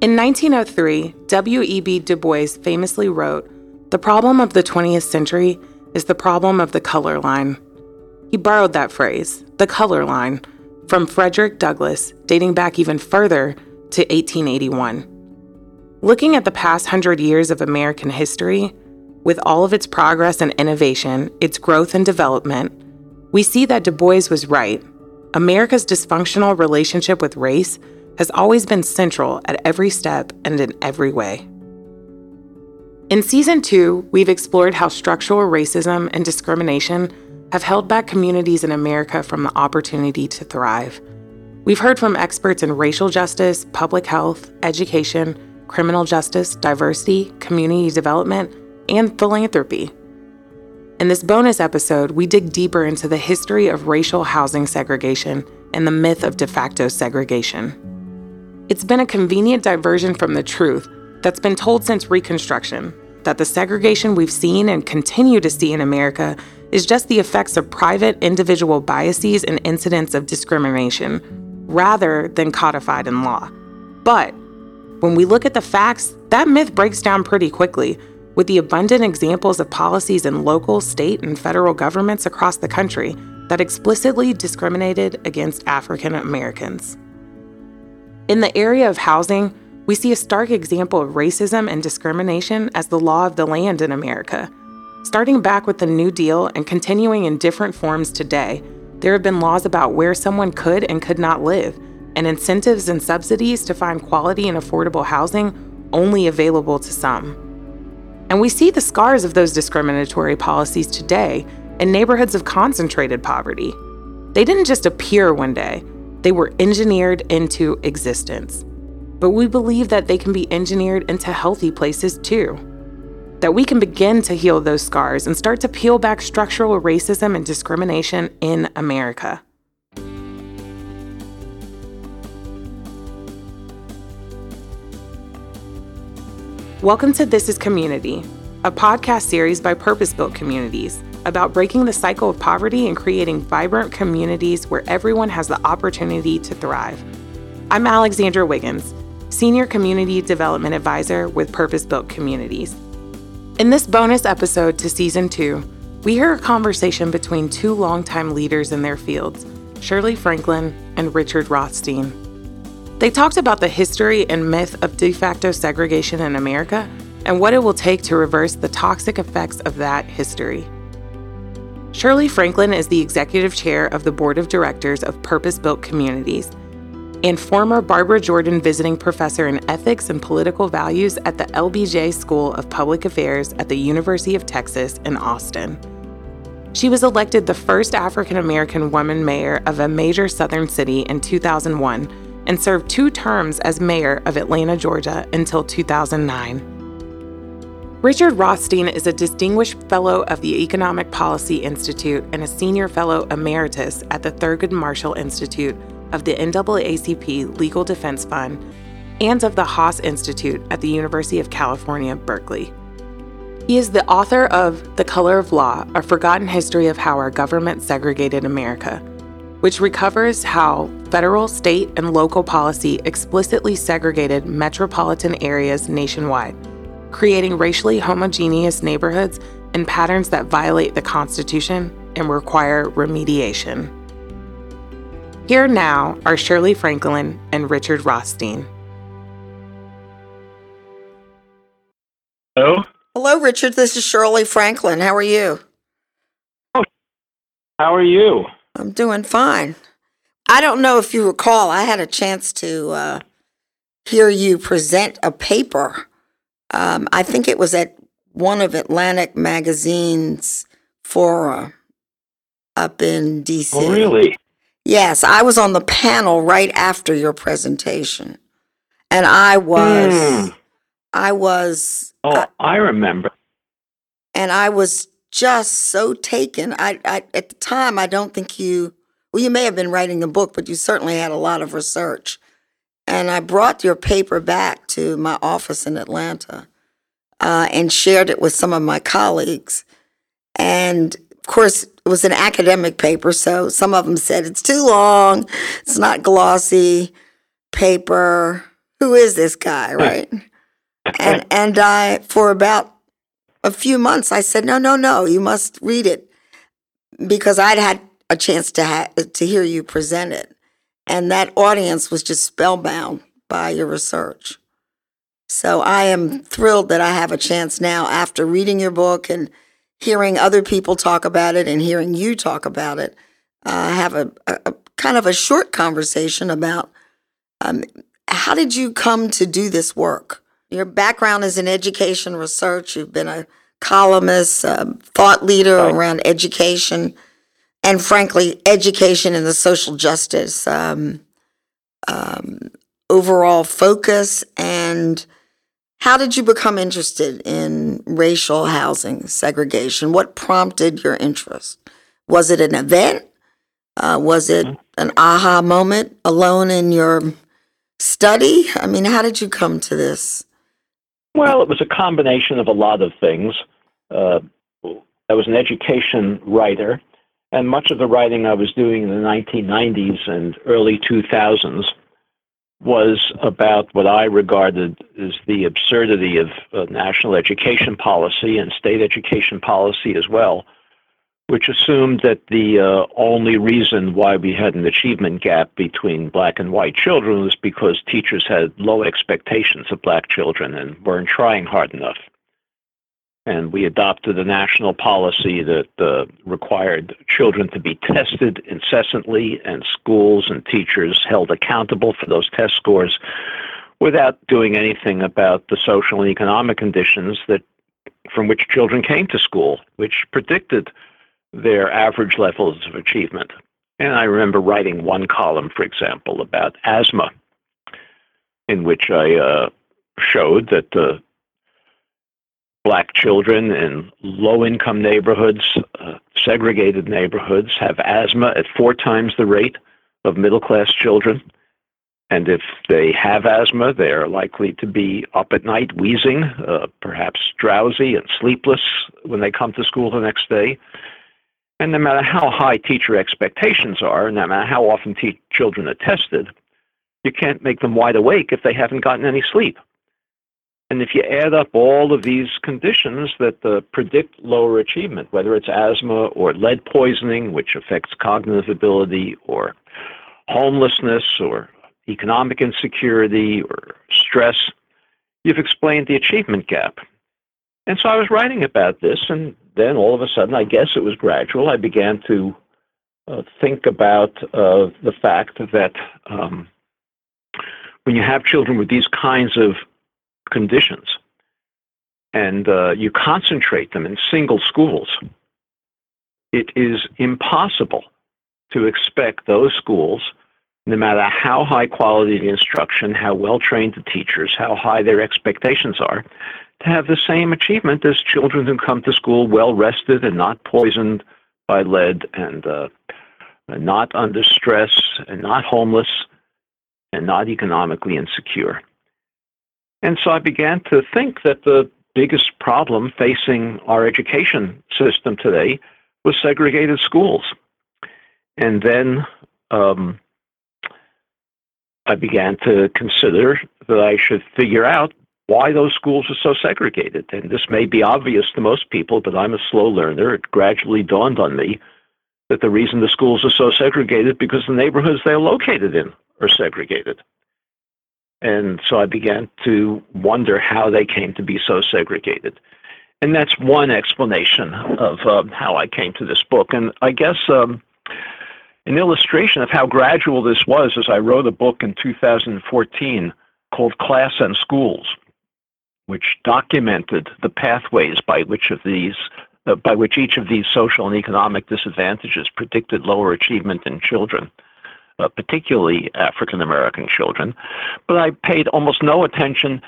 In 1903, W.E.B. Du Bois famously wrote, The problem of the 20th century is the problem of the color line. He borrowed that phrase, the color line, from Frederick Douglass, dating back even further to 1881. Looking at the past hundred years of American history, with all of its progress and innovation, its growth and development, we see that Du Bois was right. America's dysfunctional relationship with race has always been central at every step and in every way. In season two, we've explored how structural racism and discrimination have held back communities in America from the opportunity to thrive. We've heard from experts in racial justice, public health, education, criminal justice, diversity, community development, and philanthropy. In this bonus episode, we dig deeper into the history of racial housing segregation and the myth of de facto segregation. It's been a convenient diversion from the truth that's been told since Reconstruction that the segregation we've seen and continue to see in America is just the effects of private individual biases and incidents of discrimination, rather than codified in law. But when we look at the facts, that myth breaks down pretty quickly, with the abundant examples of policies in local, state, and federal governments across the country that explicitly discriminated against African Americans. In the area of housing, we see a stark example of racism and discrimination as the law of the land in America. Starting back with the New Deal and continuing in different forms today, there have been laws about where someone could and could not live, and incentives and subsidies to find quality and affordable housing only available to some. And we see the scars of those discriminatory policies today in neighborhoods of concentrated poverty. They didn't just appear one day, they were engineered into existence. But we believe that they can be engineered into healthy places too. That we can begin to heal those scars and start to peel back structural racism and discrimination in America. Welcome to This is Community, a podcast series by Purpose Built Communities about breaking the cycle of poverty and creating vibrant communities where everyone has the opportunity to thrive. I'm Alexandra Wiggins, Senior Community Development Advisor with Purpose Built Communities. In this bonus episode to Season 2, we hear a conversation between two longtime leaders in their fields, Shirley Franklin and Richard Rothstein. They talked about the history and myth of de facto segregation in America and what it will take to reverse the toxic effects of that history. Shirley Franklin is the executive chair of the board of directors of Purpose Built Communities and former Barbara Jordan visiting professor in ethics and political values at the LBJ School of Public Affairs at the University of Texas in Austin. She was elected the first African American woman mayor of a major southern city in 2001 and served two terms as mayor of Atlanta, Georgia until 2009. Richard Rothstein is a distinguished fellow of the Economic Policy Institute and a senior fellow emeritus at the Thurgood Marshall Institute of the NAACP Legal Defense Fund and of the Haas Institute at the University of California, Berkeley. He is the author of The Color of Law A Forgotten History of How Our Government Segregated America, which recovers how federal, state, and local policy explicitly segregated metropolitan areas nationwide, creating racially homogeneous neighborhoods and patterns that violate the Constitution and require remediation. Here now are Shirley Franklin and Richard Rothstein. Hello? Hello, Richard. This is Shirley Franklin. How are you? Oh, how are you? I'm doing fine. I don't know if you recall, I had a chance to uh, hear you present a paper. Um, I think it was at one of Atlantic Magazine's fora up in DC. Oh, really? Yes, I was on the panel right after your presentation. And I was, Hmm. I was, Oh, uh, I remember. and I was just so taken. I, I at the time I don't think you well you may have been writing the book, but you certainly had a lot of research. And I brought your paper back to my office in Atlanta uh, and shared it with some of my colleagues. And of course, it was an academic paper, so some of them said it's too long, it's not glossy paper. Who is this guy, right? and and I for about a few months I said, no, no, no, you must read it because I'd had a chance to ha- to hear you present it, and that audience was just spellbound by your research. So I am thrilled that I have a chance now after reading your book and hearing other people talk about it and hearing you talk about it. Uh, have a, a, a, kind of a short conversation about um, how did you come to do this work? Your background is in education research. You've been a columnist, a thought leader right. around education, and frankly, education and the social justice um, um, overall focus. And how did you become interested in racial housing segregation? What prompted your interest? Was it an event? Uh, was it mm-hmm. an aha moment alone in your study? I mean, how did you come to this? Well, it was a combination of a lot of things. Uh, I was an education writer, and much of the writing I was doing in the 1990s and early 2000s was about what I regarded as the absurdity of uh, national education policy and state education policy as well, which assumed that the uh, only reason why we had an achievement gap between black and white children was because teachers had low expectations of black children and weren't trying hard enough. And we adopted a national policy that uh, required children to be tested incessantly, and schools and teachers held accountable for those test scores without doing anything about the social and economic conditions that from which children came to school, which predicted their average levels of achievement. And I remember writing one column, for example, about asthma, in which I uh, showed that uh, black children in low income neighborhoods, uh, segregated neighborhoods, have asthma at four times the rate of middle class children. And if they have asthma, they are likely to be up at night wheezing, uh, perhaps drowsy and sleepless when they come to school the next day. And no matter how high teacher expectations are, and no matter how often te- children are tested, you can't make them wide awake if they haven't gotten any sleep. And if you add up all of these conditions that uh, predict lower achievement, whether it's asthma or lead poisoning, which affects cognitive ability, or homelessness, or economic insecurity, or stress, you've explained the achievement gap. And so I was writing about this, and then all of a sudden, I guess it was gradual, I began to uh, think about uh, the fact that um, when you have children with these kinds of conditions and uh, you concentrate them in single schools, it is impossible to expect those schools, no matter how high quality the instruction, how well trained the teachers, how high their expectations are, to have the same achievement as children who come to school well rested and not poisoned by lead and uh, not under stress and not homeless and not economically insecure. And so I began to think that the biggest problem facing our education system today was segregated schools. And then um, I began to consider that I should figure out why those schools are so segregated. And this may be obvious to most people, but I'm a slow learner. It gradually dawned on me that the reason the schools are so segregated because the neighborhoods they're located in are segregated. And so I began to wonder how they came to be so segregated. And that's one explanation of um, how I came to this book. And I guess um, an illustration of how gradual this was is I wrote a book in 2014 called Class and Schools, which documented the pathways by which of these uh, by which each of these social and economic disadvantages predicted lower achievement in children uh, particularly African American children. But I paid almost no attention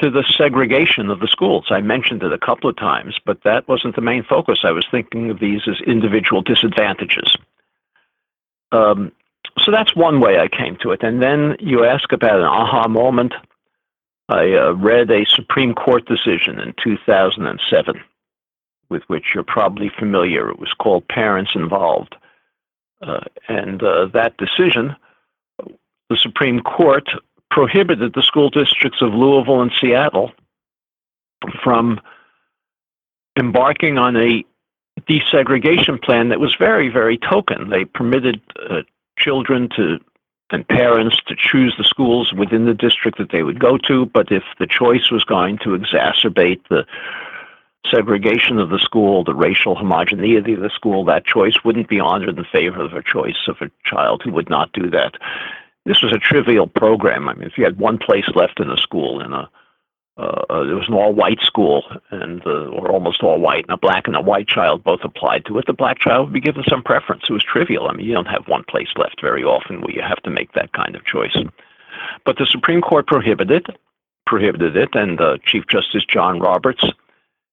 to the segregation of the schools. I mentioned it a couple of times, but that wasn't the main focus. I was thinking of these as individual disadvantages. Um, so that's one way I came to it. And then you ask about an aha moment. I uh, read a Supreme Court decision in 2007 with which you're probably familiar. It was called Parents Involved. Uh, and uh, that decision, the Supreme Court prohibited the school districts of Louisville and Seattle from embarking on a desegregation plan that was very, very token. They permitted uh, children to and parents to choose the schools within the district that they would go to, but if the choice was going to exacerbate the segregation of the school, the racial homogeneity of the school, that choice wouldn't be honored in favor of a choice of a child who would not do that. This was a trivial program. I mean, if you had one place left in a school in a uh, uh, it was an all-white school, and uh, or almost all white, and a black and a white child both applied to it. The black child would be given some preference. It was trivial. I mean, you don't have one place left very often where you have to make that kind of choice. But the Supreme Court prohibited prohibited it, and uh, Chief Justice John Roberts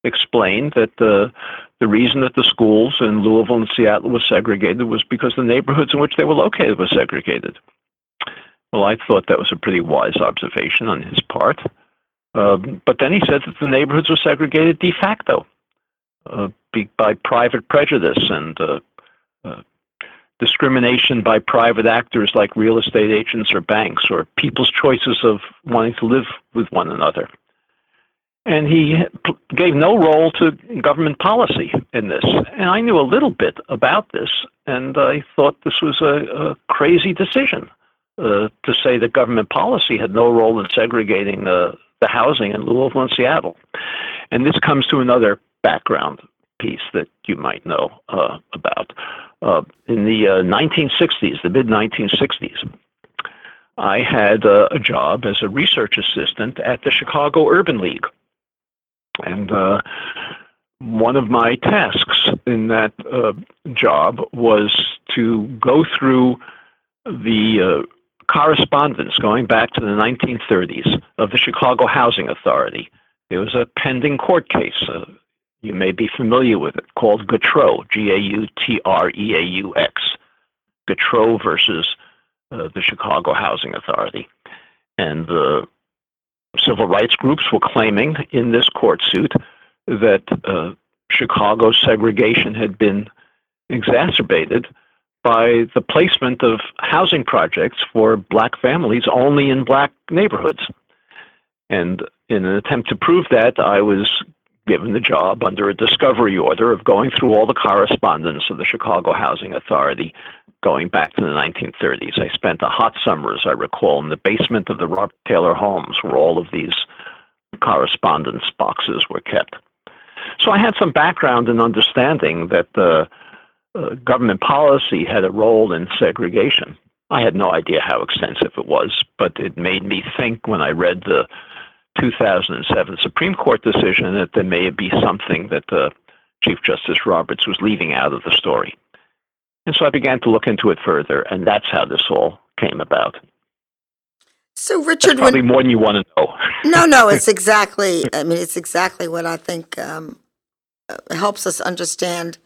explained that the the reason that the schools in Louisville and Seattle were segregated was because the neighborhoods in which they were located were segregated. Well, I thought that was a pretty wise observation on his part. Um, but then he said that the neighborhoods were segregated de facto uh, by private prejudice and uh, uh, discrimination by private actors like real estate agents or banks or people's choices of wanting to live with one another. And he gave no role to government policy in this. And I knew a little bit about this, and I thought this was a, a crazy decision uh, to say that government policy had no role in segregating uh, the housing in Louisville and Seattle. And this comes to another background piece that you might know uh, about. Uh, in the uh, 1960s, the mid 1960s, I had uh, a job as a research assistant at the Chicago Urban League. And uh, one of my tasks in that uh, job was to go through the correspondence going back to the 1930s of the Chicago Housing Authority. There was a pending court case. Uh, you may be familiar with it, called Gautreaux, G A U T R E A U X. Gautreaux versus uh, the Chicago Housing Authority. And the civil rights groups were claiming in this court suit that uh, Chicago's segregation had been exacerbated by the placement of housing projects for black families only in black neighborhoods. And in an attempt to prove that, I was given the job under a discovery order of going through all the correspondence of the Chicago Housing Authority going back to the 1930s. I spent a hot summer, as I recall, in the basement of the Robert Taylor homes where all of these correspondence boxes were kept. So I had some background in understanding that the uh, government policy had a role in segregation. I had no idea how extensive it was, but it made me think when I read the 2007 Supreme Court decision that there may be something that uh, Chief Justice Roberts was leaving out of the story. And so I began to look into it further, and that's how this all came about. So, Richard, that's probably when, more than you want to know. no, no, it's exactly. I mean, it's exactly what I think um, uh, helps us understand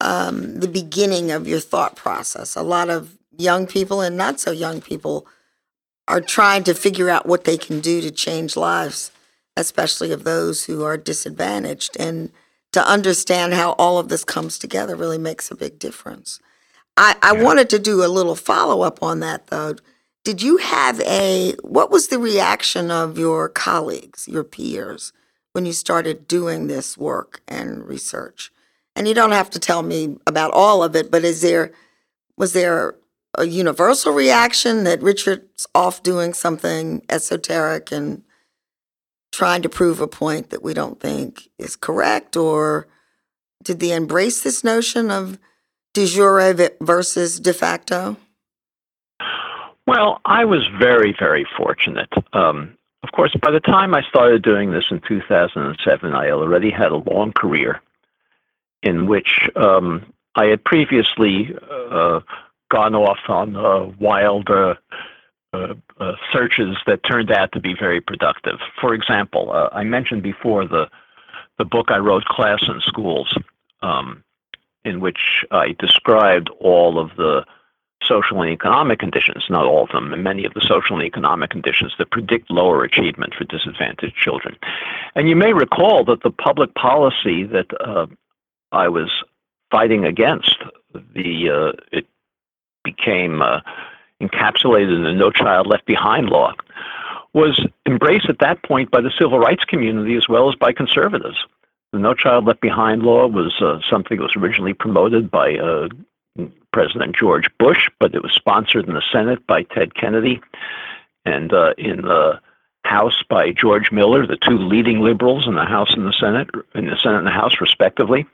um, the beginning of your thought process. A lot of young people and not so young people are trying to figure out what they can do to change lives, especially of those who are disadvantaged. And to understand how all of this comes together really makes a big difference. I, I yeah. wanted to do a little follow up on that though. Did you have a, what was the reaction of your colleagues, your peers, when you started doing this work and research? And you don't have to tell me about all of it, but is there was there a universal reaction that Richard's off doing something esoteric and trying to prove a point that we don't think is correct, or did they embrace this notion of de jure versus de facto? Well, I was very, very fortunate. Um, of course, by the time I started doing this in 2007, I already had a long career in which um, I had previously uh, gone off on uh, wild uh, uh, uh, searches that turned out to be very productive. For example, I mentioned before the the book I wrote, Class in Schools, um, in which I described all of the social and economic conditions, not all of them, and many of the social and economic conditions that predict lower achievement for disadvantaged children. And you may recall that the public policy that uh, I was fighting against, the uh, it became uh, encapsulated in the No Child Left Behind law, was embraced at that point by the civil rights community as well as by conservatives. The No Child Left Behind law was uh, something that was originally promoted by uh, President George Bush, but it was sponsored in the Senate by Ted Kennedy and uh, in the House by George Miller, the two leading liberals in the House and the Senate, in the Senate and the House, respectively.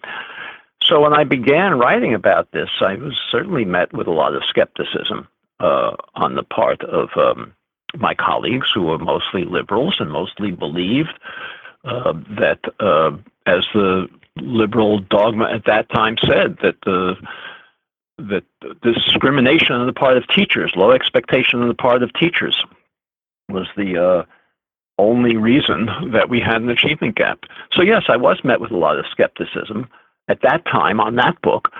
So when I began writing about this, I was certainly met with a lot of skepticism uh, on the part of um, my colleagues, who were mostly liberals and mostly believed uh, that, uh, as the liberal dogma at that time said, that the that discrimination on the part of teachers, low expectation on the part of teachers, was the uh, only reason that we had an achievement gap. So yes, I was met with a lot of skepticism at that time on that book,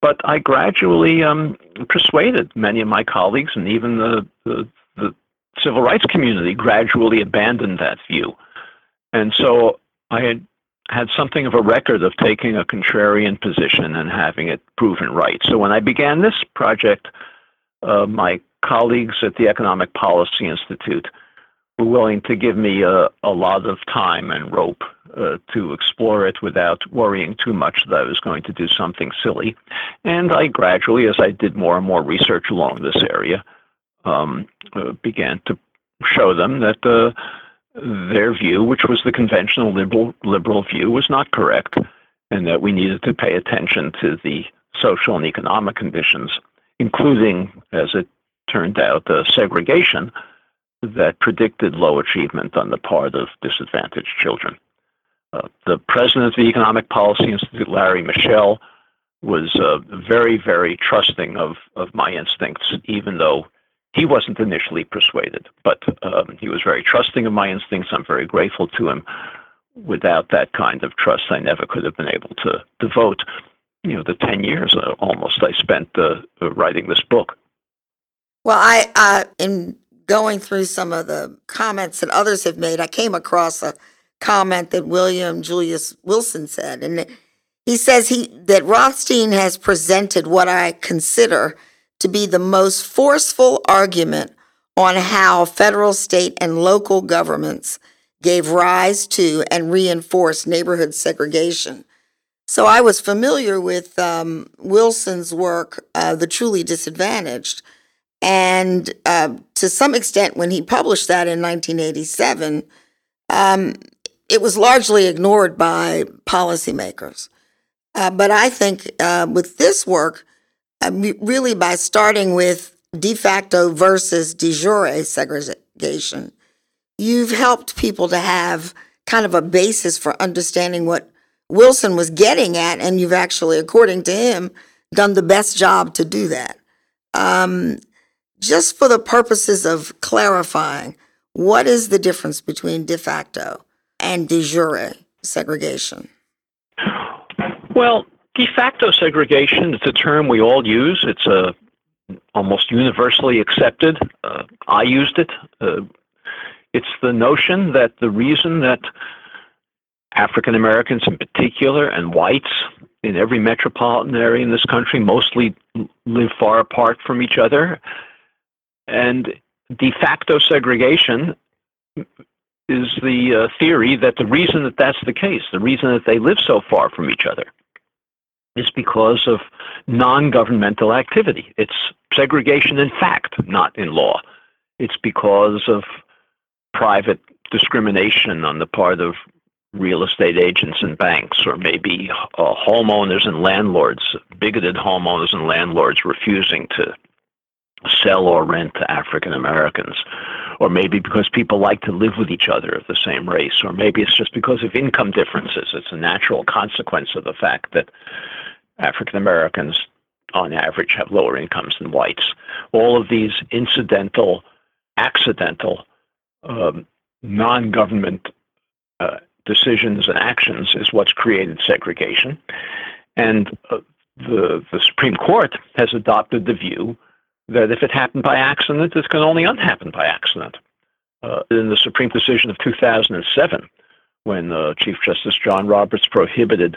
but I gradually um, persuaded many of my colleagues and even the, the, the civil rights community gradually abandoned that view. And so I had had something of a record of taking a contrarian position and having it proven right. So when I began this project, uh, my colleagues at the Economic Policy Institute willing to give me a, lot of time and rope uh, to explore it without worrying too much that I was going to do something silly. And I gradually, as I did more and more research along this area, um, uh, began to show them that uh, their view, which was the conventional liberal liberal view, was not correct, and that we needed to pay attention to the social and economic conditions, including, as it turned out, segregation that predicted low achievement on the part of disadvantaged children. Uh, the president of the Economic Policy Institute, Larry Mishel, was uh, very, very trusting of, of my instincts, even though he wasn't initially persuaded, but um, he was very trusting of my instincts. I'm very grateful to him. Without that kind of trust, I never could have been able to devote, you know, the ten years uh, almost I spent uh, writing this book. Well, I, uh, in going through some of the comments that others have made, I came across a comment that William Julius Wilson said, and he says he that Rothstein has presented what I consider to be the most forceful argument on how federal, state, and local governments gave rise to and reinforced neighborhood segregation. So I was familiar with um, Wilson's work, uh, The Truly Disadvantaged. And uh, to some extent, when he published that in 1987, um, it was largely ignored by policymakers. Uh, but I think uh, with this work, really by starting with de facto versus de jure segregation, you've helped people to have kind of a basis for understanding what Wilson was getting at, and you've actually, according to him, done the best job to do that. Um, just for the purposes of clarifying, what is the difference between de facto and de jure segregation? Well, De facto segregation is a term we all use. It's uh, almost universally accepted. Uh, I used it. Uh, it's the notion that the reason that African Americans in particular and whites in every metropolitan area in this country mostly live far apart from each other. And de facto segregation is the uh, theory that the reason that that's the case, the reason that they live so far from each other, is because of non governmental activity. It's segregation in fact, not in law. It's because of private discrimination on the part of real estate agents and banks, or maybe uh, homeowners and landlords, bigoted homeowners and landlords refusing to sell or rent to African Americans. Or maybe because people like to live with each other of the same race, or maybe it's just because of income differences. It's a natural consequence of the fact that African Americans, on average, have lower incomes than whites. All of these incidental, accidental, um, non government uh, decisions and actions is what's created segregation. And uh, the, the Supreme Court has adopted the view that if it happened by accident, it can only unhappen by accident. Uh, in the Supreme decision of 2007, when uh, Chief Justice John Roberts prohibited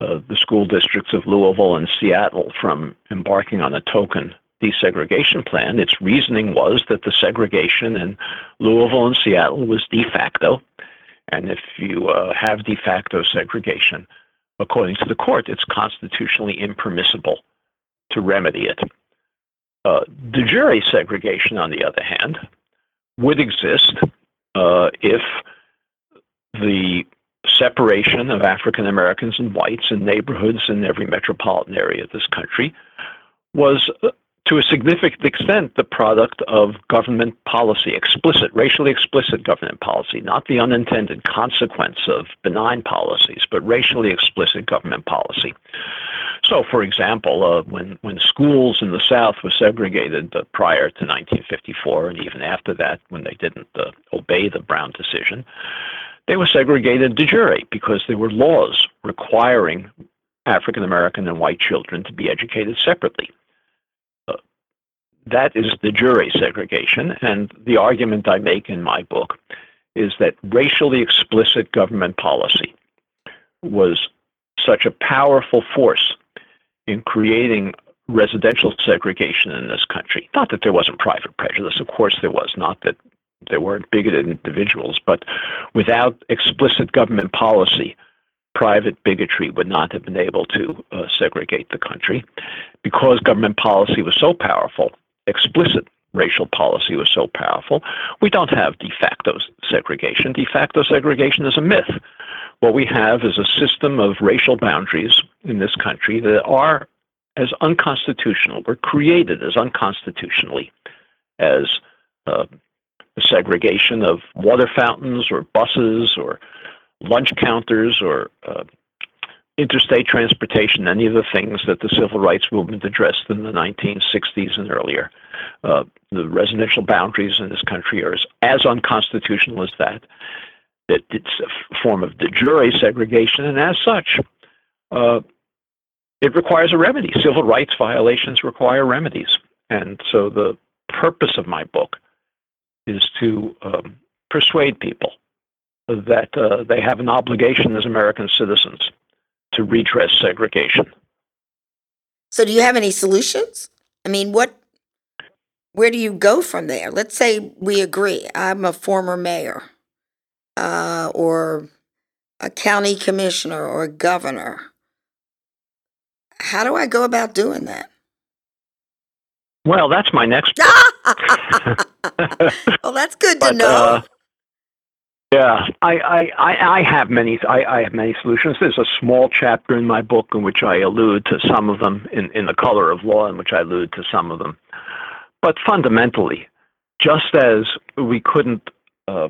uh, the school districts of Louisville and Seattle from embarking on a token desegregation plan, its reasoning was that the segregation in Louisville and Seattle was de facto. And if you uh, have de facto segregation, according to the court, it's constitutionally impermissible to remedy it. Uh, de jure segregation, on the other hand, would exist uh, if the separation of African Americans and whites in neighborhoods in every metropolitan area of this country was uh, to a significant extent the product of government policy, explicit, racially explicit government policy, not the unintended consequence of benign policies, but racially explicit government policy. So, for example, uh, when, when schools in the South were segregated uh, prior to 1954, and even after that, when they didn't uh, obey the Brown decision, they were segregated de jure because there were laws requiring African American and white children to be educated separately. Uh, that is the jure segregation, and the argument I make in my book is that racially explicit government policy was such a powerful force in creating residential segregation in this country. Not that there wasn't private prejudice, of course there was, not that there weren't bigoted individuals, but without explicit government policy, private bigotry would not have been able to uh, segregate the country. Because government policy was so powerful, explicit racial policy was so powerful, we don't have de facto segregation. De facto segregation is a myth. What we have is a system of racial boundaries in this country that are as unconstitutional, were created as unconstitutionally as uh, the segregation of water fountains or buses or lunch counters or uh, interstate transportation, any of the things that the civil rights movement addressed in the 1960s and earlier. Uh, the residential boundaries in this country are as, as unconstitutional as that. That it's a form of de jure segregation, and as such, uh, it requires a remedy. Civil rights violations require remedies. And so the purpose of my book is to um, persuade people that uh, they have an obligation as American citizens to redress segregation. So, do you have any solutions? I mean, what, where do you go from there? Let's say we agree. I'm a former mayor, uh, or a county commissioner, or a governor. How do I go about doing that? Well, that's my next. well, that's good to but, know. Uh, yeah, I, I, I, I have many. I, I have many solutions. There's a small chapter in my book in which I allude to some of them, in, in the color of law, in which I allude to some of them. But fundamentally, just as we couldn't uh,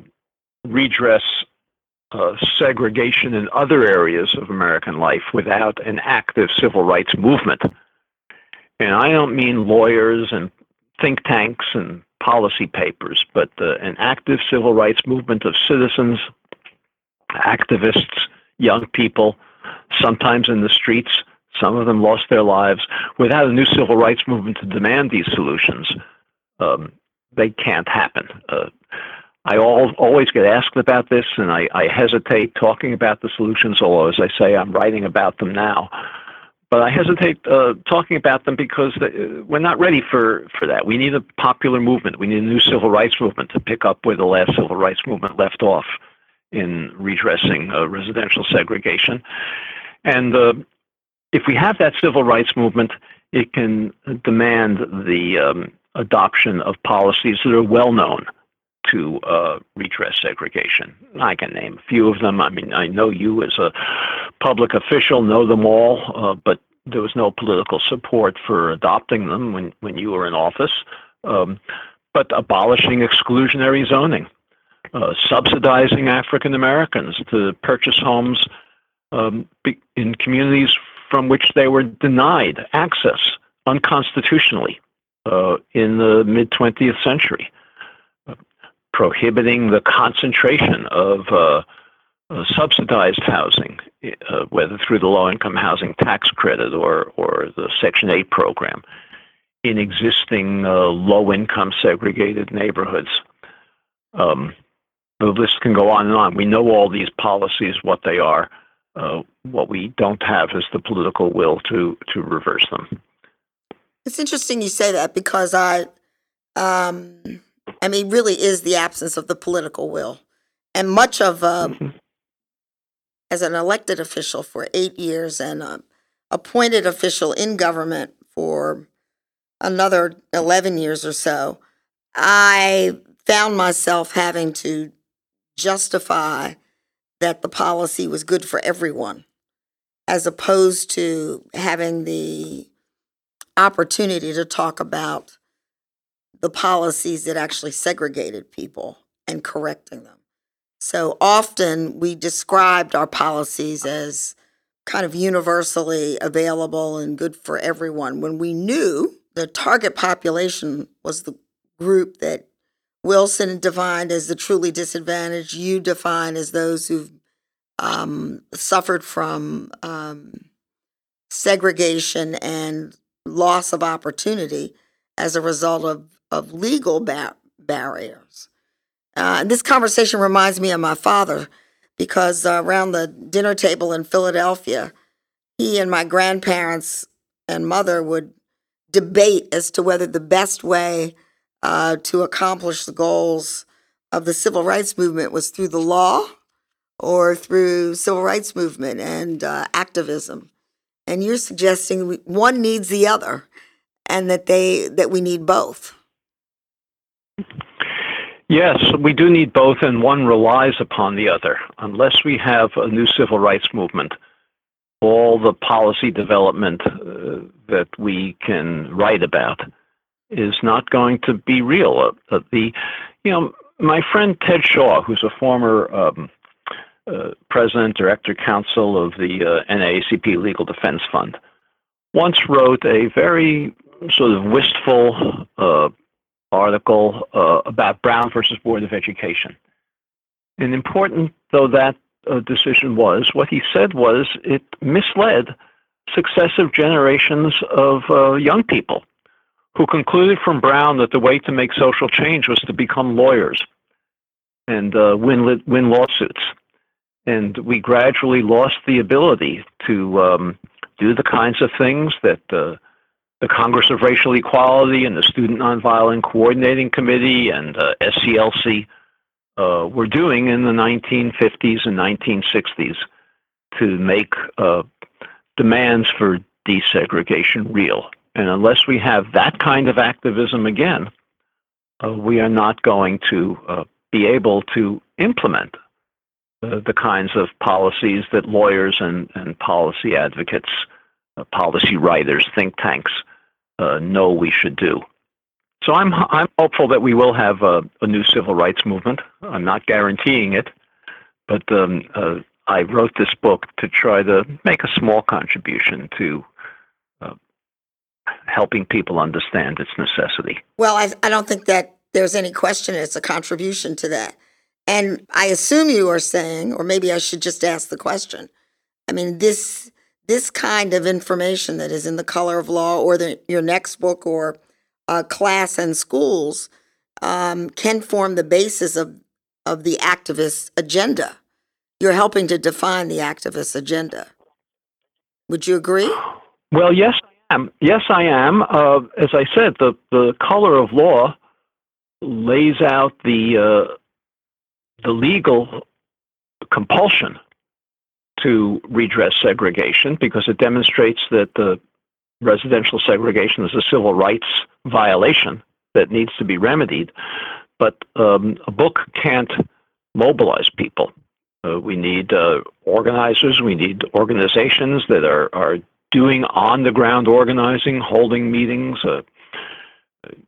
redress uh, segregation in other areas of American life without an active civil rights movement, and I don't mean lawyers and think tanks and policy papers, but uh, an active civil rights movement of citizens, activists, young people, sometimes in the streets. Some of them lost their lives. Without a new civil rights movement to demand these solutions, um, they can't happen. Uh, I all, always get asked about this, and I, I hesitate talking about the solutions, although, as I say, I'm writing about them now. But I hesitate uh, talking about them because we're not ready for, for that. We need a popular movement. We need a new civil rights movement to pick up where the last civil rights movement left off in redressing uh, residential segregation. And uh, if we have that civil rights movement, it can demand the um, adoption of policies that are well known to uh, redress segregation. I can name a few of them. I mean, I know you as a public official know them all, uh, but there was no political support for adopting them when, when you were in office. Um, but abolishing exclusionary zoning, uh, subsidizing African Americans to purchase homes um, in communities from which they were denied access unconstitutionally uh, in the mid 20th century prohibiting the concentration of uh, uh, subsidized housing, uh, whether through the low income housing tax credit or, or the Section 8 program, in existing uh, low income segregated neighborhoods. Um, the list can go on and on. We know all these policies, what they are. Uh, what we don't have is the political will to to reverse them. It's interesting you say that because I, um, I mean, really is the absence of the political will, and much of um, mm-hmm. as an elected official for eight years and um, appointed official in government for another eleven years or so, I found myself having to justify that the policy was good for everyone, as opposed to having the opportunity to talk about the policies that actually segregated people and correcting them. So often we described our policies as kind of universally available and good for everyone when we knew the target population was the group that Wilson defined as the truly disadvantaged, you define as those who've um, suffered from um, segregation and loss of opportunity as a result of, of legal ba- barriers. Uh, and this conversation reminds me of my father because uh, around the dinner table in Philadelphia, he and my grandparents and mother would debate as to whether the best way uh, to accomplish the goals of the civil rights movement was through the law or through civil rights movement and uh, activism. And you're suggesting one needs the other, and that they that we need both. Yes, we do need both, and one relies upon the other. Unless we have a new civil rights movement, all the policy development uh, that we can write about is not going to be real. Uh, the, you know, my friend Ted Shaw, who's a former um, uh, president, director, counsel of the uh, NAACP Legal Defense Fund, once wrote a very sort of wistful uh, article uh, about Brown versus Board of Education. And important though that uh, decision was, what he said was it misled successive generations of uh, young people who concluded from Brown that the way to make social change was to become lawyers and uh, win win lawsuits. And we gradually lost the ability to um, do the kinds of things that uh, the Congress of Racial Equality and the Student Nonviolent Coordinating Committee and uh, SCLC uh, were doing in the 1950s and 1960s to make uh, demands for desegregation real. And unless we have that kind of activism again, uh, we are not going to uh, be able to implement uh, the kinds of policies that lawyers and, and policy advocates, uh, policy writers, think tanks uh, know we should do. So I'm, I'm hopeful that we will have a, a new civil rights movement. I'm not guaranteeing it, but um, uh, I wrote this book to try to make a small contribution to helping people understand its necessity. Well, I, I don't think that there's any question it's a contribution to that. And I assume you are saying, or maybe I should just ask the question. I mean, this this kind of information that is in the color of law or the, your next book or uh, class and schools um, can form the basis of, of the activist agenda. You're helping to define the activist agenda. Would you agree? Well, yes, am. Yes, I am. Uh, as I said, the, the color of law lays out the uh, the legal compulsion to redress segregation because it demonstrates that the residential segregation is a civil rights violation that needs to be remedied. But um, a book can't mobilize people. Uh, we need uh, organizers. We need organizations that are, are doing on the ground organizing, holding meetings, uh,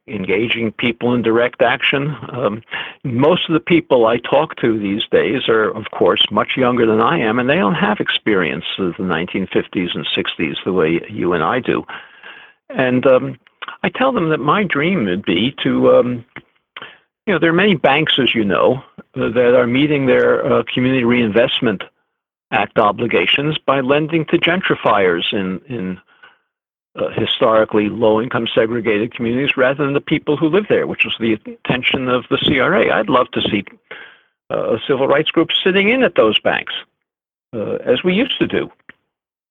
engaging people in direct action. Um, most of the people I talk to these days are, of course, much younger than I am, and they don't have experience of the 1950s and 60s the way you and I do. And um, I tell them that my dream would be to, um, you know, there are many banks, as you know, uh, that are meeting their uh, community reinvestment Act obligations by lending to gentrifiers in, in uh, historically low income segregated communities rather than the people who live there, which was the intention of the CRA. I'd love to see uh, civil rights groups sitting in at those banks, uh, as we used to do,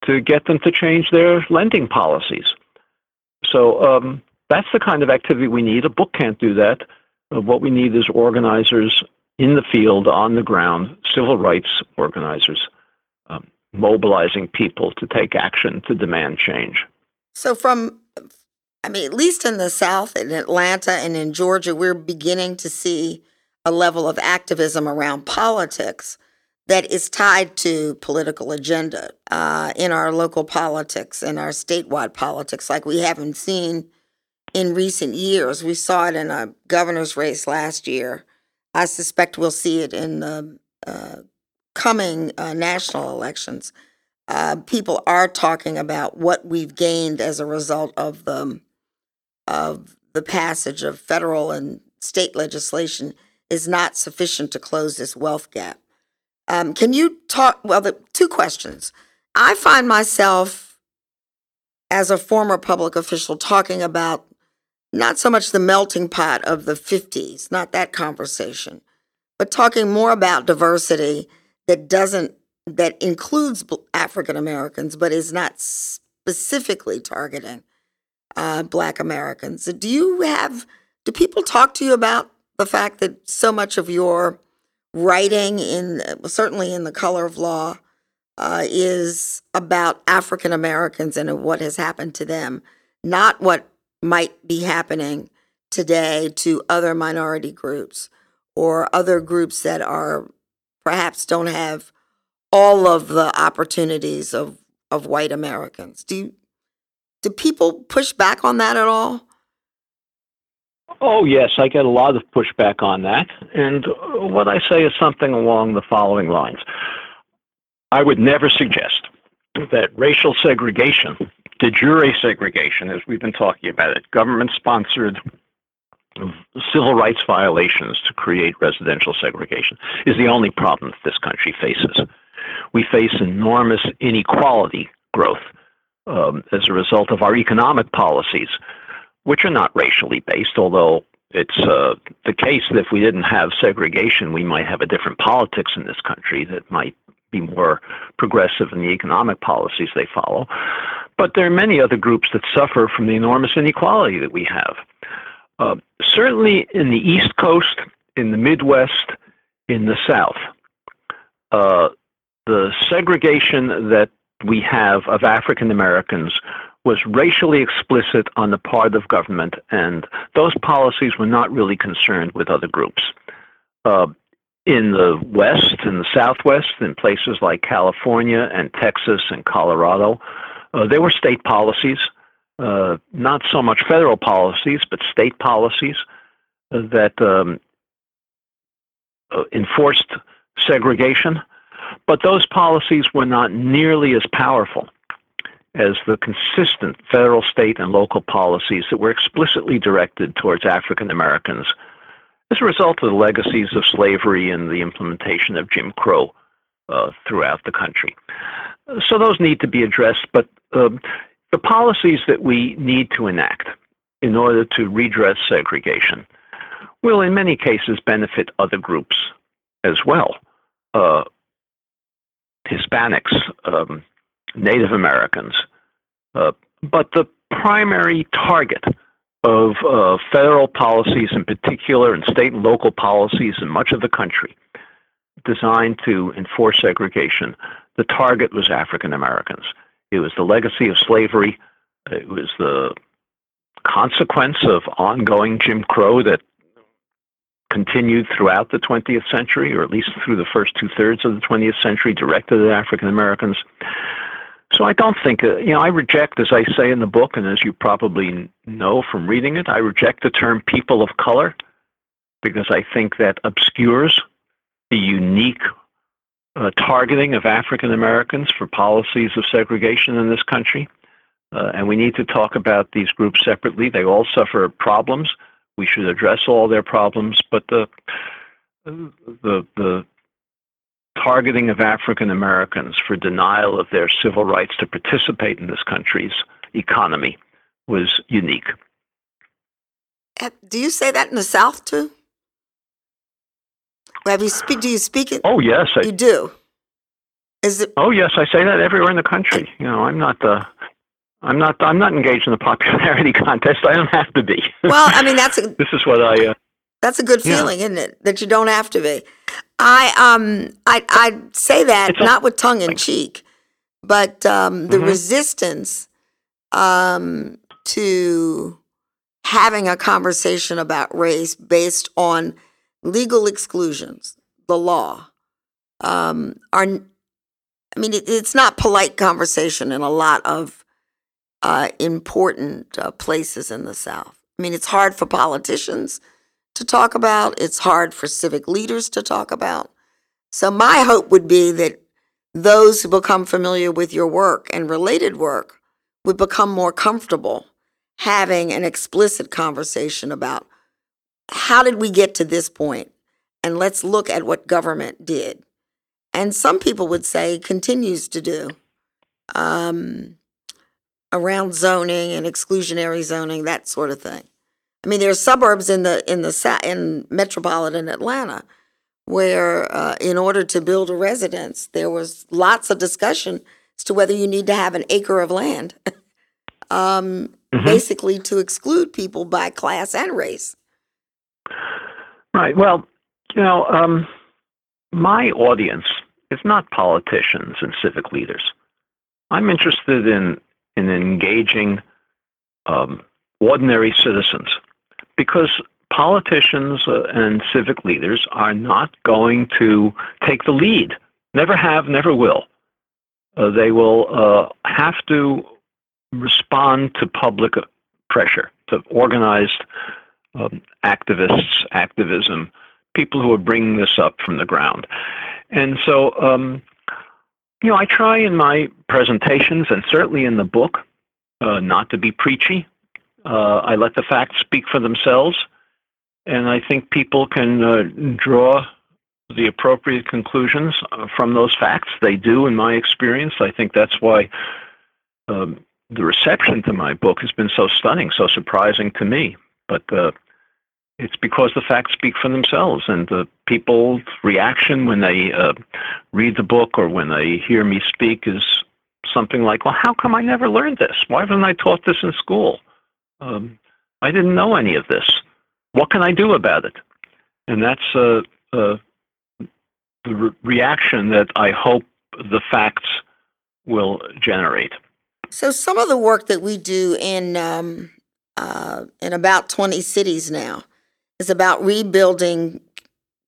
to get them to change their lending policies. So um, that's the kind of activity we need. A book can't do that. Uh, what we need is organizers in the field, on the ground, civil rights organizers, um, mobilizing people to take action to demand change. So, from, I mean, at least in the South, in Atlanta and in Georgia, we're beginning to see a level of activism around politics that is tied to political agenda uh, in our local politics and our statewide politics, like we haven't seen in recent years. We saw it in a governor's race last year. I suspect we'll see it in the uh, coming uh, national elections. Uh, people are talking about what we've gained as a result of the of the passage of federal and state legislation is not sufficient to close this wealth gap. Um, can you talk? Well, the two questions. I find myself, as a former public official, talking about not so much the melting pot of the 50s, not that conversation, but talking more about diversity that doesn't, that includes African Americans, but is not specifically targeting uh, Black Americans. Do you have, do people talk to you about the fact that so much of your writing in certainly in the color of law uh, is about African Americans and what has happened to them, not what might be happening today to other minority groups or other groups that are perhaps don't have all of the opportunities of, of white Americans. Do you, do people push back on that at all? Oh, yes, I get a lot of pushback on that. And uh, what I say is something along the following lines I would never suggest that racial segregation, de jure segregation, as we've been talking about it, government sponsored civil rights violations to create residential segregation, is the only problem that this country faces. We face enormous inequality growth um, as a result of our economic policies which are not racially based, although it's uh, the case that if we didn't have segregation, we might have a different politics in this country that might be more progressive in the economic policies they follow. But there are many other groups that suffer from the enormous inequality that we have. Uh, certainly in the East Coast, in the Midwest, in the South, uh, the segregation that we have of African Americans was racially explicit on the part of government, and those policies were not really concerned with other groups. Uh, in the West, in the Southwest, in places like California and Texas and Colorado, uh, there were state policies, uh, not so much federal policies, but state policies that um, uh, enforced segregation. But those policies were not nearly as powerful as the consistent federal, state, and local policies that were explicitly directed towards African Americans as a result of the legacies of slavery and the implementation of Jim Crow uh, throughout the country. So those need to be addressed, but um, the policies that we need to enact in order to redress segregation will, in many cases, benefit other groups as well. Uh, Hispanics, um, Native Americans. Uh, but the primary target of uh, federal policies in particular and state and local policies in much of the country designed to enforce segregation, the target was African Americans. It was the legacy of slavery. It was the consequence of ongoing Jim Crow that continued throughout the 20th century, or at least through the first two thirds of the 20th century, directed at African Americans. So I don't think, uh, you know, I reject, as I say in the book, and as you probably know from reading it, I reject the term people of color because I think that obscures the unique uh, targeting of African Americans for policies of segregation in this country. Uh, and we need to talk about these groups separately. They all suffer problems. We should address all their problems, but the the the targeting of African Americans for denial of their civil rights to participate in this country's economy was unique. Do you say that in the South too? Have you speak? Do you speak it? Oh yes, I, you do. Is it? Oh yes, I say that everywhere in the country. You know, I'm not the. I'm not. I'm not engaged in the popularity contest. I don't have to be. Well, I mean, that's a. this is what I. Uh, that's a good feeling, yeah. isn't it? That you don't have to be. I um I I say that not with tongue in cheek, but um, the mm-hmm. resistance um, to having a conversation about race based on legal exclusions, the law, um, are. I mean, it, it's not polite conversation in a lot of uh, important uh, places in the South. I mean, it's hard for politicians to talk about. It's hard for civic leaders to talk about. So, my hope would be that those who become familiar with your work and related work would become more comfortable having an explicit conversation about how did we get to this point? and let's look at what government did and some people would say continues to do um, around zoning and exclusionary zoning that sort of thing I mean, there are suburbs in the in the in metropolitan Atlanta where, uh, in order to build a residence, there was lots of discussion as to whether you need to have an acre of land, um, mm-hmm. basically to exclude people by class and race. Right. Well, you know, um, my audience is not politicians and civic leaders. I'm interested in in engaging um, ordinary citizens because politicians uh, and civic leaders are not going to take the lead. Never have, never will. Uh, they will uh, have to respond to public pressure, to organized um, activists, activism, people who are bringing this up from the ground. And so, um, you know, I try in my presentations and certainly in the book uh, not to be preachy, uh, I let the facts speak for themselves, and I think people can uh, draw the appropriate conclusions uh, from those facts. They do, in my experience. I think that's why um, the reception to my book has been so stunning, so surprising to me. But uh, it's because the facts speak for themselves, and the people's reaction when they uh, read the book or when they hear me speak is something like, "Well, how come I never learned this? Why wasn't I taught this in school?" Um, I didn't know any of this. What can I do about it? And that's uh, uh, the re- reaction that I hope the facts will generate. So, some of the work that we do in um, uh, in about twenty cities now is about rebuilding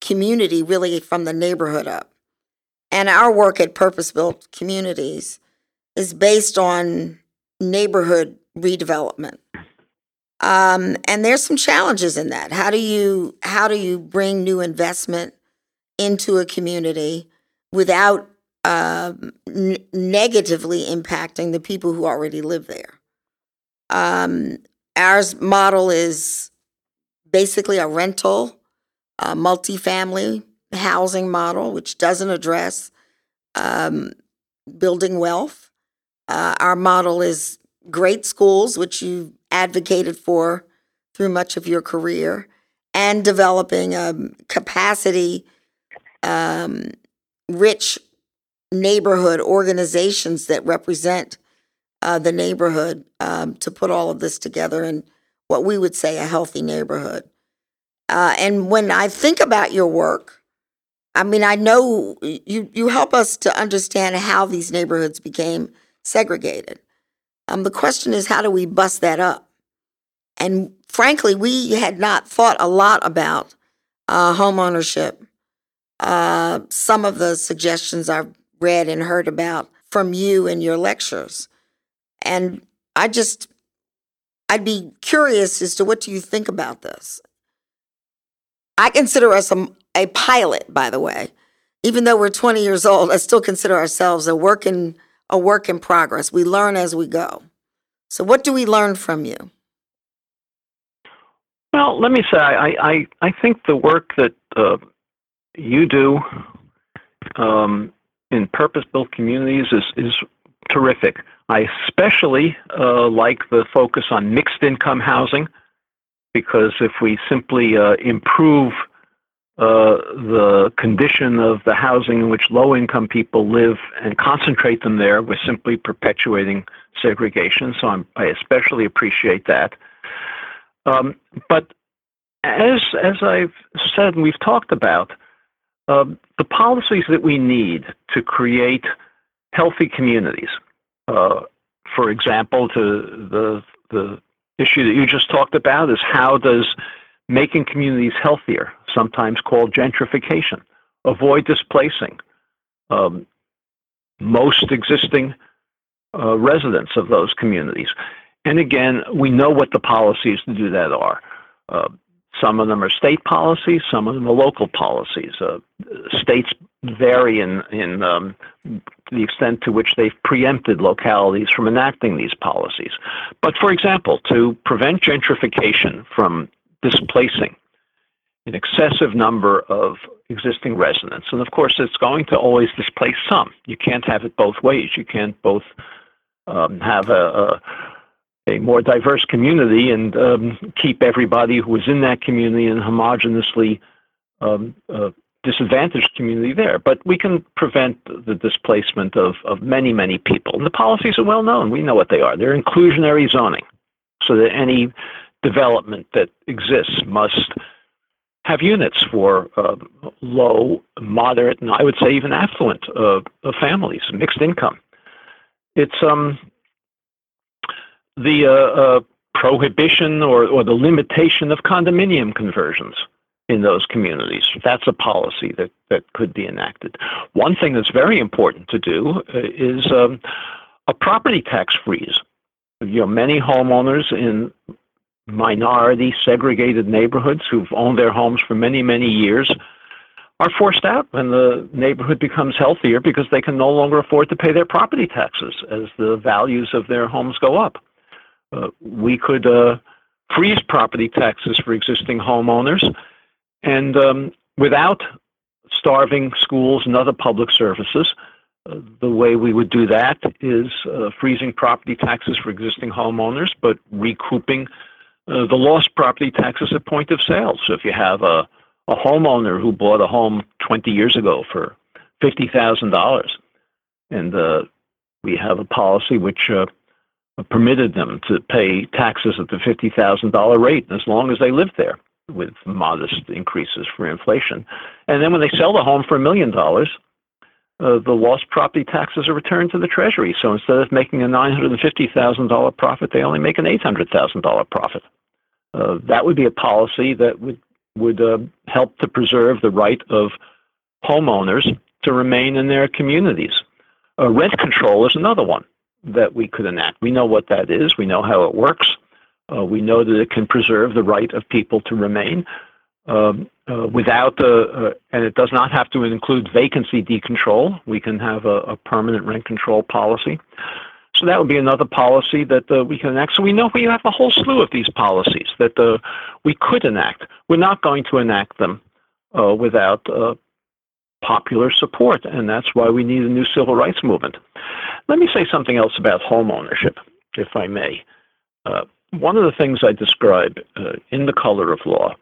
community, really from the neighborhood up. And our work at Purpose Built Communities is based on neighborhood redevelopment. Um, and there's some challenges in that. How do you how do you bring new investment into a community without uh, n- negatively impacting the people who already live there? Um, our model is basically a rental, a multifamily housing model, which doesn't address um, building wealth. Uh, our model is great schools, which you advocated for through much of your career, and developing a capacity um, rich neighborhood organizations that represent uh, the neighborhood um, to put all of this together in what we would say a healthy neighborhood. Uh, and when I think about your work, I mean, I know you, you help us to understand how these neighborhoods became segregated. Um, the question is, how do we bust that up? And frankly, we had not thought a lot about uh, home ownership. Uh, some of the suggestions I've read and heard about from you in your lectures. And I just, I'd be curious as to what do you think about this? I consider us a, a pilot, by the way. Even though we're 20 years old, I still consider ourselves a work in a work in progress. We learn as we go. So, what do we learn from you? Well, let me say, I, I, I think the work that uh, you do um, in purpose built communities is, is terrific. I especially uh, like the focus on mixed income housing because if we simply uh, improve uh, the condition of the housing in which low income people live and concentrate them there, we're simply perpetuating segregation. So I'm, i especially appreciate that. Um, but as as I've said and we've talked about, uh, the policies that we need to create healthy communities. Uh, for example, to the the issue that you just talked about is how does making communities healthier, sometimes called gentrification, avoid displacing um, most existing uh, residents of those communities. And again, we know what the policies to do that are. Uh, some of them are state policies, some of them are local policies. Uh, states vary in, in um, the extent to which they've preempted localities from enacting these policies. But for example, to prevent gentrification from displacing an excessive number of existing residents, and of course, it's going to always displace some. You can't have it both ways. You can't both um, have a, a a more diverse community and um, keep everybody who is in that community in a homogeneously um, uh, disadvantaged community there. But we can prevent the displacement of, of many, many people. And the policies are well known. We know what they are. They're inclusionary zoning, so that any development that exists must have units for uh, low, moderate, and I would say even affluent uh, families, mixed income. It's um, the uh, uh, prohibition or, or the limitation of condominium conversions in those communities. That's a policy that, that could be enacted. One thing that's very important to do uh, is um, a property tax freeze. You know, many homeowners in minority segregated neighborhoods who've owned their homes for many, many years are forced out when the neighborhood becomes healthier because they can no longer afford to pay their property taxes as the values of their homes go up. Uh, we could uh, freeze property taxes for existing homeowners, and um, without starving schools and other public services, uh, the way we would do that is uh, freezing property taxes for existing homeowners, but recouping uh, the lost property taxes at point of sale. So if you have a, a homeowner who bought a home 20 years ago for $50,000, and uh, we have a policy which permitted them to pay taxes at the $50,000 rate as long as they lived there with modest increases for inflation. And then when they sell the home for a million dollars, uh, the lost property taxes are returned to the Treasury. So instead of making a $950,000 profit, they only make an $800,000 profit. Uh, that would be a policy that would would uh, help to preserve the right of homeowners to remain in their communities. Rent control is another one that we could enact. We know what that is. We know how it works. Uh, we know that it can preserve the right of people to remain um, uh, without the, uh, and it does not have to include vacancy decontrol. We can have a, a permanent rent control policy. So that would be another policy that uh, we can enact. So we know we have a whole slew of these policies that uh, we could enact. We're not going to enact them uh, without popular support, and that's why we need a new civil rights movement. Let me say something else about home ownership, if I may. Uh, one of the things I describe uh, in The Color of Law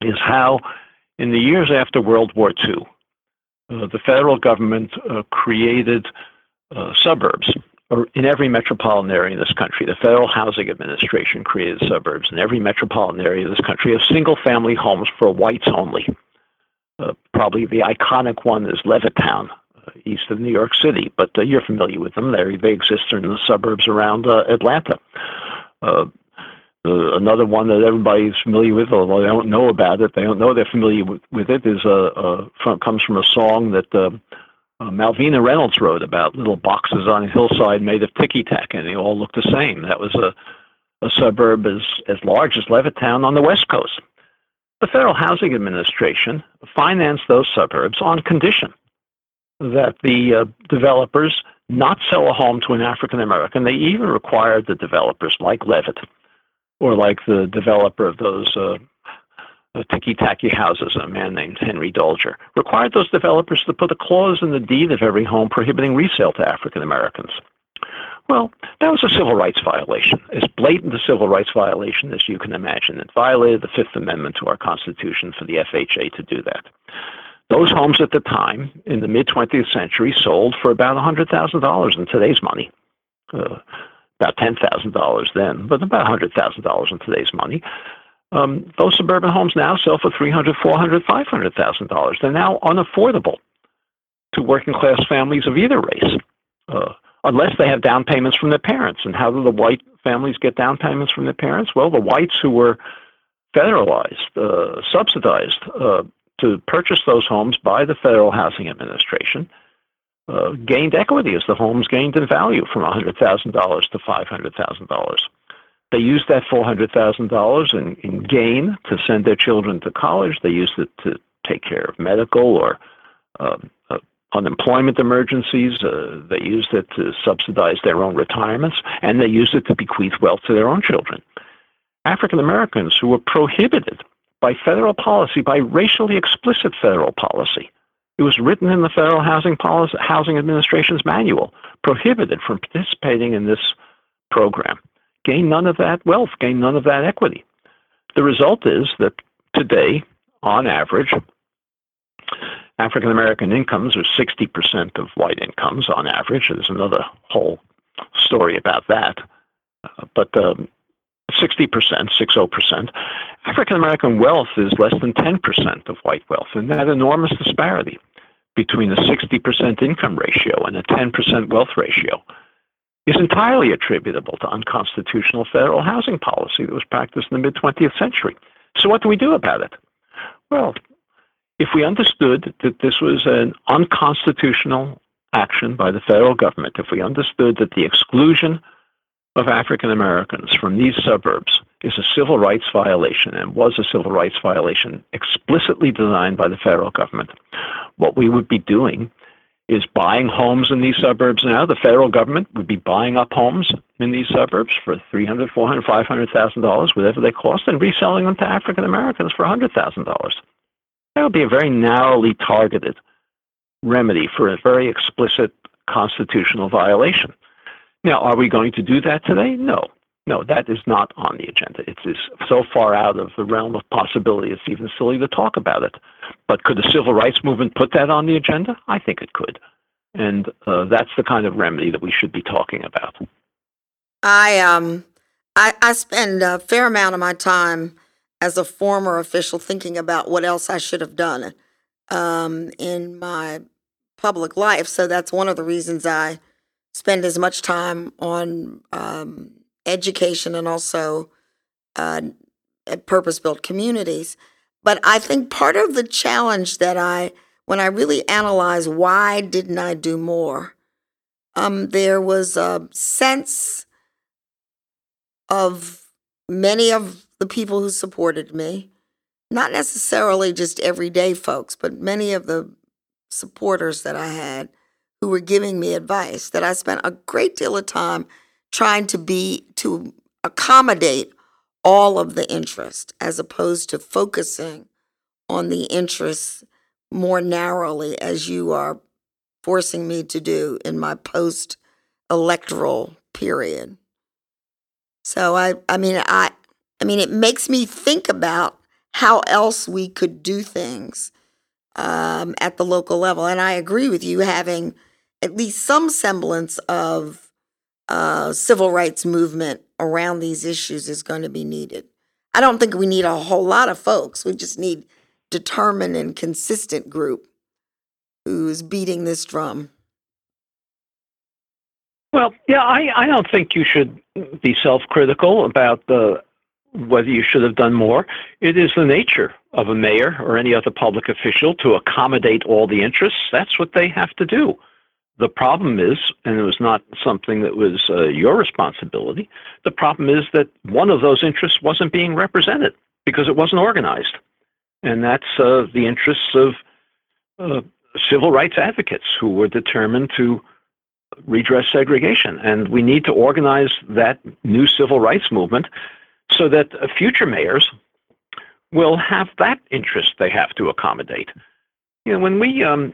is how, in the years after World War II, uh, the federal government uh, created uh, suburbs in every metropolitan area in this country. The Federal Housing Administration created suburbs in every metropolitan area of this country of single family homes for whites only. Uh, probably the iconic one is Levittown, uh, east of New York City, but uh, you're familiar with them. They, they exist in the suburbs around uh, Atlanta. Uh, another one that everybody's familiar with, although they don't know about it, they don't know they're familiar with, with it, is a, from, comes from a song that Malvina Reynolds wrote about little boxes on a hillside made of ticky tack, and they all look the same. That was a, a suburb as, as large as Levittown on the West Coast. The Federal Housing Administration financed those suburbs on condition that the uh, developers not sell a home to an African American. They even required the developers, like Levitt, or like the developer of those uh, ticky tacky houses, a man named Henry Doelger, required those developers to put a clause in the deed of every home prohibiting resale to African Americans. Well, that was a civil rights violation, as blatant a civil rights violation as you can imagine. It violated the Fifth Amendment to our Constitution for the FHA to do that. Those homes at the time, in the mid 20th century, sold for about $100,000 in today's money. Uh, about $10,000 then, but about $100,000 in today's money. Um, those suburban homes now sell for $300,000, $400,000, $500,000. They're now unaffordable to working class families of either race. Uh, unless they have down payments from their parents. And how do the white families get down payments from their parents? Well, the whites who were federalized, uh, subsidized uh, to purchase those homes by the Federal Housing Administration uh, gained equity as the homes gained in value from $100,000 to $500,000. They used that $400,000 in, in gain to send their children to college. They used it to take care of medical or um, unemployment emergencies. Uh, they used it to subsidize their own retirements, and they used it to bequeath wealth to their own children. African Americans who were prohibited by federal policy, by racially explicit federal policy. It was written in the Federal Housing Policy, Housing Administration's manual, prohibited from participating in this program. Gain none of that wealth, gain none of that equity. The result is that today, on average, African American incomes are 60% of white incomes on average. There's another whole story about that. Uh, but um, 60%, 60%. African American wealth is less than 10% of white wealth, and that enormous disparity between a 60% income ratio and a 10% wealth ratio is entirely attributable to unconstitutional federal housing policy that was practiced in the mid 20th century. So, what do we do about it? Well, if we understood that this was an unconstitutional action by the federal government, if we understood that the exclusion of African Americans from these suburbs is a civil rights violation and was a civil rights violation explicitly designed by the federal government, what we would be doing is buying homes in these suburbs now. The federal government would be buying up homes in these suburbs for three hundred, four hundred, five hundred thousand dollars, whatever they cost, and reselling them to African Americans for hundred thousand dollars. That would be a very narrowly targeted remedy for a very explicit constitutional violation. Now, are we going to do that today? No. No, that is not on the agenda. It is so far out of the realm of possibility, it's even silly to talk about it. But could the civil rights movement put that on the agenda? I think it could. And uh, that's the kind of remedy that we should be talking about. I um I, I spend a fair amount of my time as a former official thinking about what else I should have done um, in my public life. So that's one of the reasons I spend as much time on um, education and also uh, purpose built communities. But I think part of the challenge that I, when I really analyze why didn't I do more, um, there was a sense of many of the people who supported me, not necessarily just everyday folks, but many of the supporters that I had who were giving me advice, that I spent a great deal of time trying to be to accommodate all of the interest as opposed to focusing on the interests more narrowly as you are forcing me to do in my post electoral period. So I I mean I I mean it makes me think about how else we could do things um, at the local level. And I agree with you having at least some semblance of uh, civil rights movement around these issues is going to be needed. I don't think we need a whole lot of folks. We just need determined and consistent group who's beating this drum. Well, yeah, I, I don't think you should be self-critical about the whether you should have done more. It is the nature of a mayor or any other public official to accommodate all the interests. That's what they have to do. The problem is, and it was not something that was uh, your responsibility, the problem is that one of those interests wasn't being represented because it wasn't organized. And that's uh, the interests of uh, civil rights advocates who were determined to redress segregation. And we need to organize that new civil rights movement so that future mayors will have that interest they have to accommodate. You know, when we um,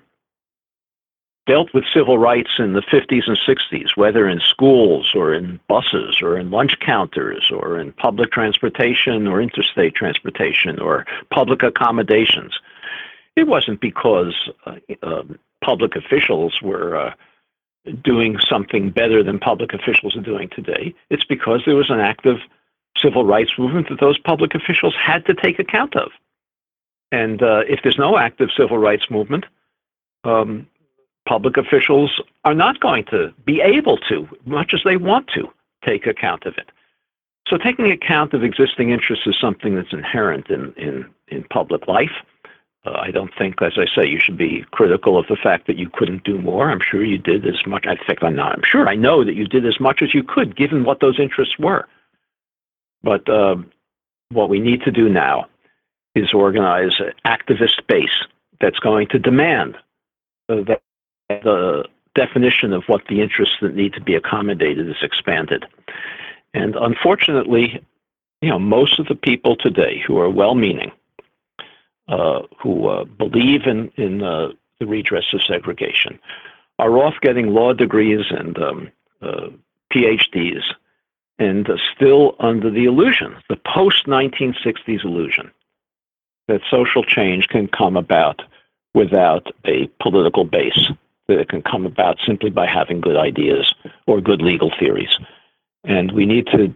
dealt with civil rights in the 50s and 60s, whether in schools or in buses or in lunch counters or in public transportation or interstate transportation or public accommodations, it wasn't because uh, uh, public officials were uh, doing something better than public officials are doing today. It's because there was an active civil rights movement that those public officials had to take account of. And uh, if there's no active civil rights movement, um, public officials are not going to be able to, much as they want to, take account of it. So taking account of existing interests is something that's inherent in, in, in public life. Uh, I don't think, as I say, you should be critical of the fact that you couldn't do more. I'm sure you did as much. In fact, I'm not. I'm sure I know that you did as much as you could, given what those interests were. But uh, what we need to do now is organize an activist base that's going to demand uh, that the definition of what the interests that need to be accommodated is expanded. And unfortunately, you know, most of the people today who are well-meaning, uh, who uh, believe in in uh, the redress of segregation, are off getting law degrees and um, uh, PhDs, and still under the illusion, the post-1960s illusion, that social change can come about without a political base that it can come about simply by having good ideas or good legal theories. And we need to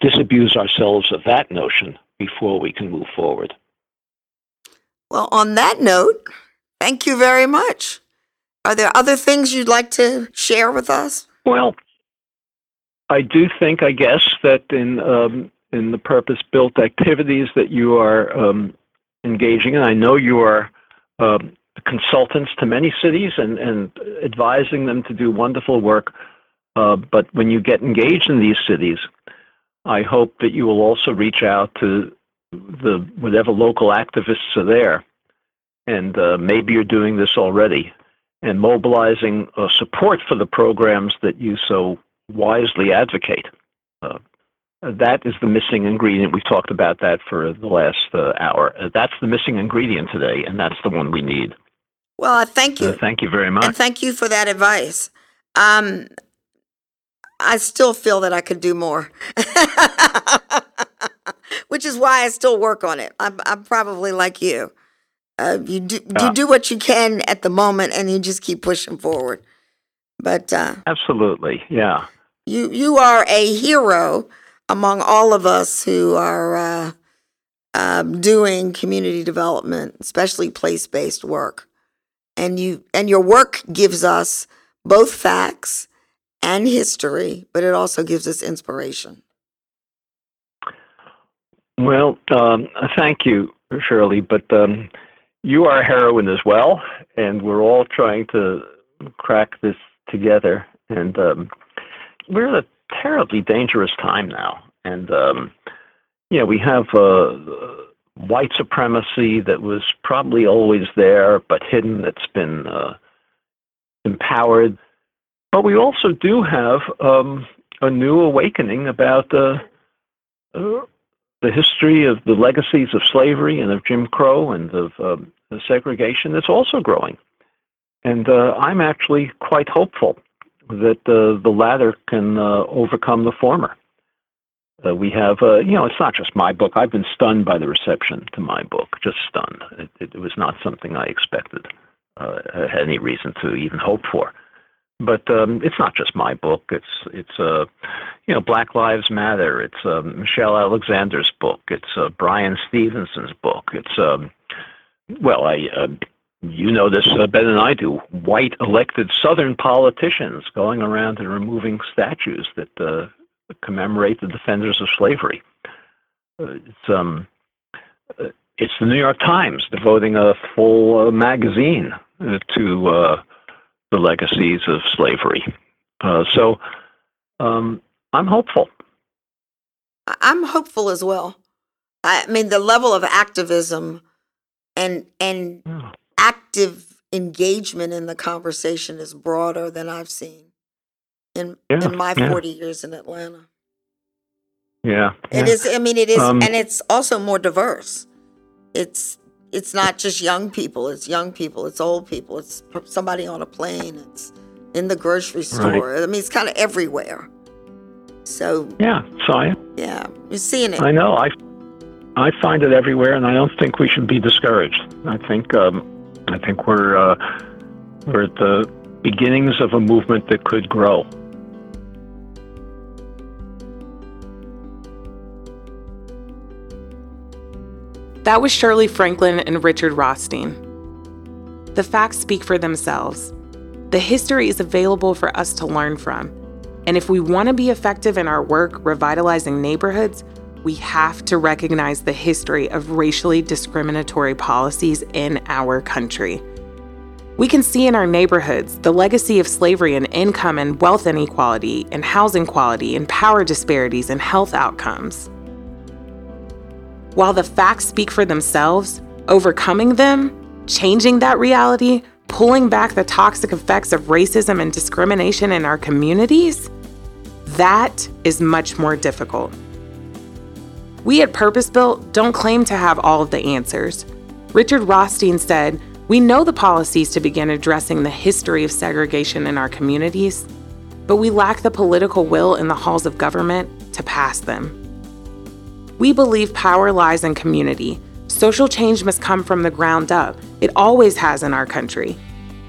disabuse ourselves of that notion before we can move forward. Well, on that note, thank you very much. Are there other things you'd like to share with us? Well, I do think, I guess, that in um, in the purpose-built activities that you are um, engaging in, I know you are um, consultants to many cities and, and advising them to do wonderful work. Uh, but when you get engaged in these cities, I hope that you will also reach out to the whatever local activists are there, and uh, maybe you're doing this already, and mobilizing uh, support for the programs that you so wisely advocate. Uh, that is the missing ingredient. We've talked about that for the last uh, hour. Uh, that's the missing ingredient today, and that's the one we need. Well, I thank you. Uh, thank you very much. And thank you for that advice. Um, I still feel that I could do more, which is why I still work on it. I'm, I'm probably like you. Uh, you do Yeah. you do what you can at the moment, and you just keep pushing forward. But uh, Absolutely, yeah. You you are a hero among all of us who are uh, um, doing community development, especially place based work. And you and your work gives us both facts and history, but it also gives us inspiration. Well, um, thank you, Shirley. But um, you are a heroine as well, and we're all trying to crack this together. And um, we're at a terribly dangerous time now. And um, yeah, we have uh, white supremacy that was probably always there, but hidden. That's been uh, empowered. But we also do have um, a new awakening about uh, uh, the history of the legacies of slavery and of Jim Crow and of um, the segregation that's also growing. And uh, I'm actually quite hopeful that uh, the latter can uh, overcome the former. Uh, we have, uh, you know, it's not just my book. I've been stunned by the reception to my book, just stunned. It, it, was not something I expected, uh, had any reason to even hope for. But um, it's not just my book. It's it's uh, you know Black Lives Matter. It's uh, Michelle Alexander's book. It's Bryan Stevenson's book. It's um, well, I you know this uh, better than I do. White elected Southern politicians going around and removing statues that uh, commemorate the defenders of slavery. Uh, it's um, uh, it's the New York Times devoting a full uh, magazine uh, to uh, the legacies of slavery. Uh, so um, I'm hopeful. I'm hopeful as well. I mean, the level of activism and and Yeah. Active engagement in the conversation is broader than I've seen in Yeah, in my yeah. 40 years in Atlanta. Yeah, It yeah. is. I mean, it is, Um, and it's also more diverse. It's it's not just young people. It's young people. It's old people. It's somebody on a plane. It's in the grocery store. Right. I mean, it's kind of everywhere. So yeah, so I yeah, you're seeing it. I know. I I find it everywhere, and I don't think we should be discouraged. I think um, I think we're uh, we're at the beginnings of a movement that could grow. That was Shirley Franklin and Richard Rothstein. The facts speak for themselves. The history is available for us to learn from. And if we want to be effective in our work revitalizing neighborhoods, we have to recognize the history of racially discriminatory policies in our country. We can see in our neighborhoods the legacy of slavery and income and wealth inequality and housing quality and power disparities and health outcomes. While the facts speak for themselves, overcoming them, changing that reality, pulling back the toxic effects of racism and discrimination in our communities, that is much more difficult. We at Purpose Built don't claim to have all of the answers. Richard Rothstein said, We know the policies to begin addressing the history of segregation in our communities, but we lack the political will in the halls of government to pass them. We believe power lies in community. Social change must come from the ground up. It always has in our country.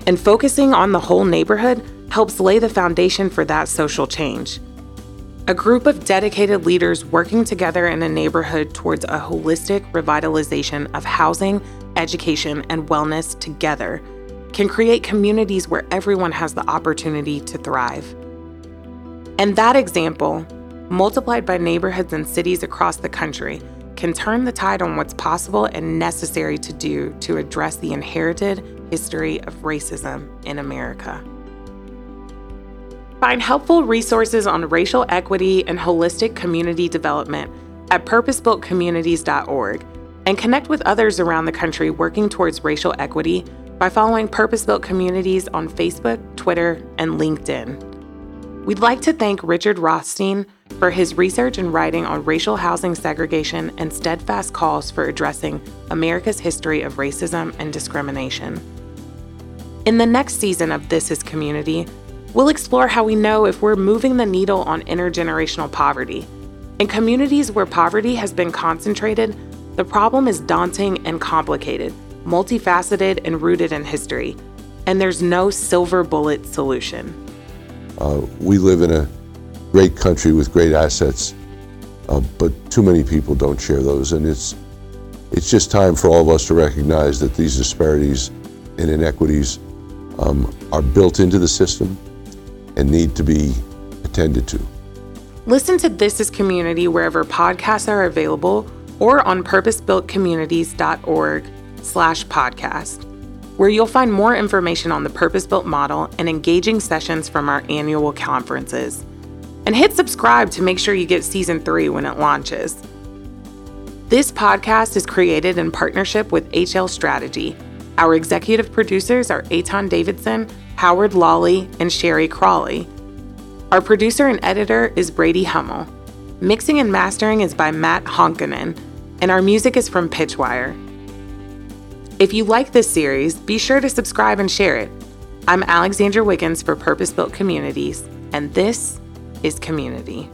And focusing on the whole neighborhood helps lay the foundation for that social change. A group of dedicated leaders working together in a neighborhood towards a holistic revitalization of housing, education, and wellness together can create communities where everyone has the opportunity to thrive. And that example, multiplied by neighborhoods and cities across the country, can turn the tide on what's possible and necessary to do to address the inherited history of racism in America. Find helpful resources on racial equity and holistic community development at purposebuiltcommunities.org and connect with others around the country working towards racial equity by following Purpose Built Communities on Facebook, Twitter, and LinkedIn. We'd like to thank Richard Rothstein for his research and writing on racial housing segregation and steadfast calls for addressing America's history of racism and discrimination. In the next season of This is Community, we'll explore how we know if we're moving the needle on intergenerational poverty. In communities where poverty has been concentrated, the problem is daunting and complicated, multifaceted, and rooted in history, and there's no silver bullet solution. Uh, we live in a great country with great assets, uh, but too many people don't share those. And it's, it's just time for all of us to recognize that these disparities and inequities um, are built into the system and need to be attended to. Listen to This is Community wherever podcasts are available or on purposebuiltcommunities.org slash podcast where you'll find more information on the purpose built model and engaging sessions from our annual conferences. And hit subscribe to make sure you get season three when it launches. This podcast is created in partnership with HL Strategy. Our executive producers are Aton Davidson, Howard Lawley, and Sherry Crawley. Our producer and editor is Brady Hummel. Mixing and mastering is by Matt Honkanen, and our music is from Pitchwire. If you like this series, be sure to subscribe and share it. I'm Alexandra Wiggins for Purpose Built Communities, and this is Community.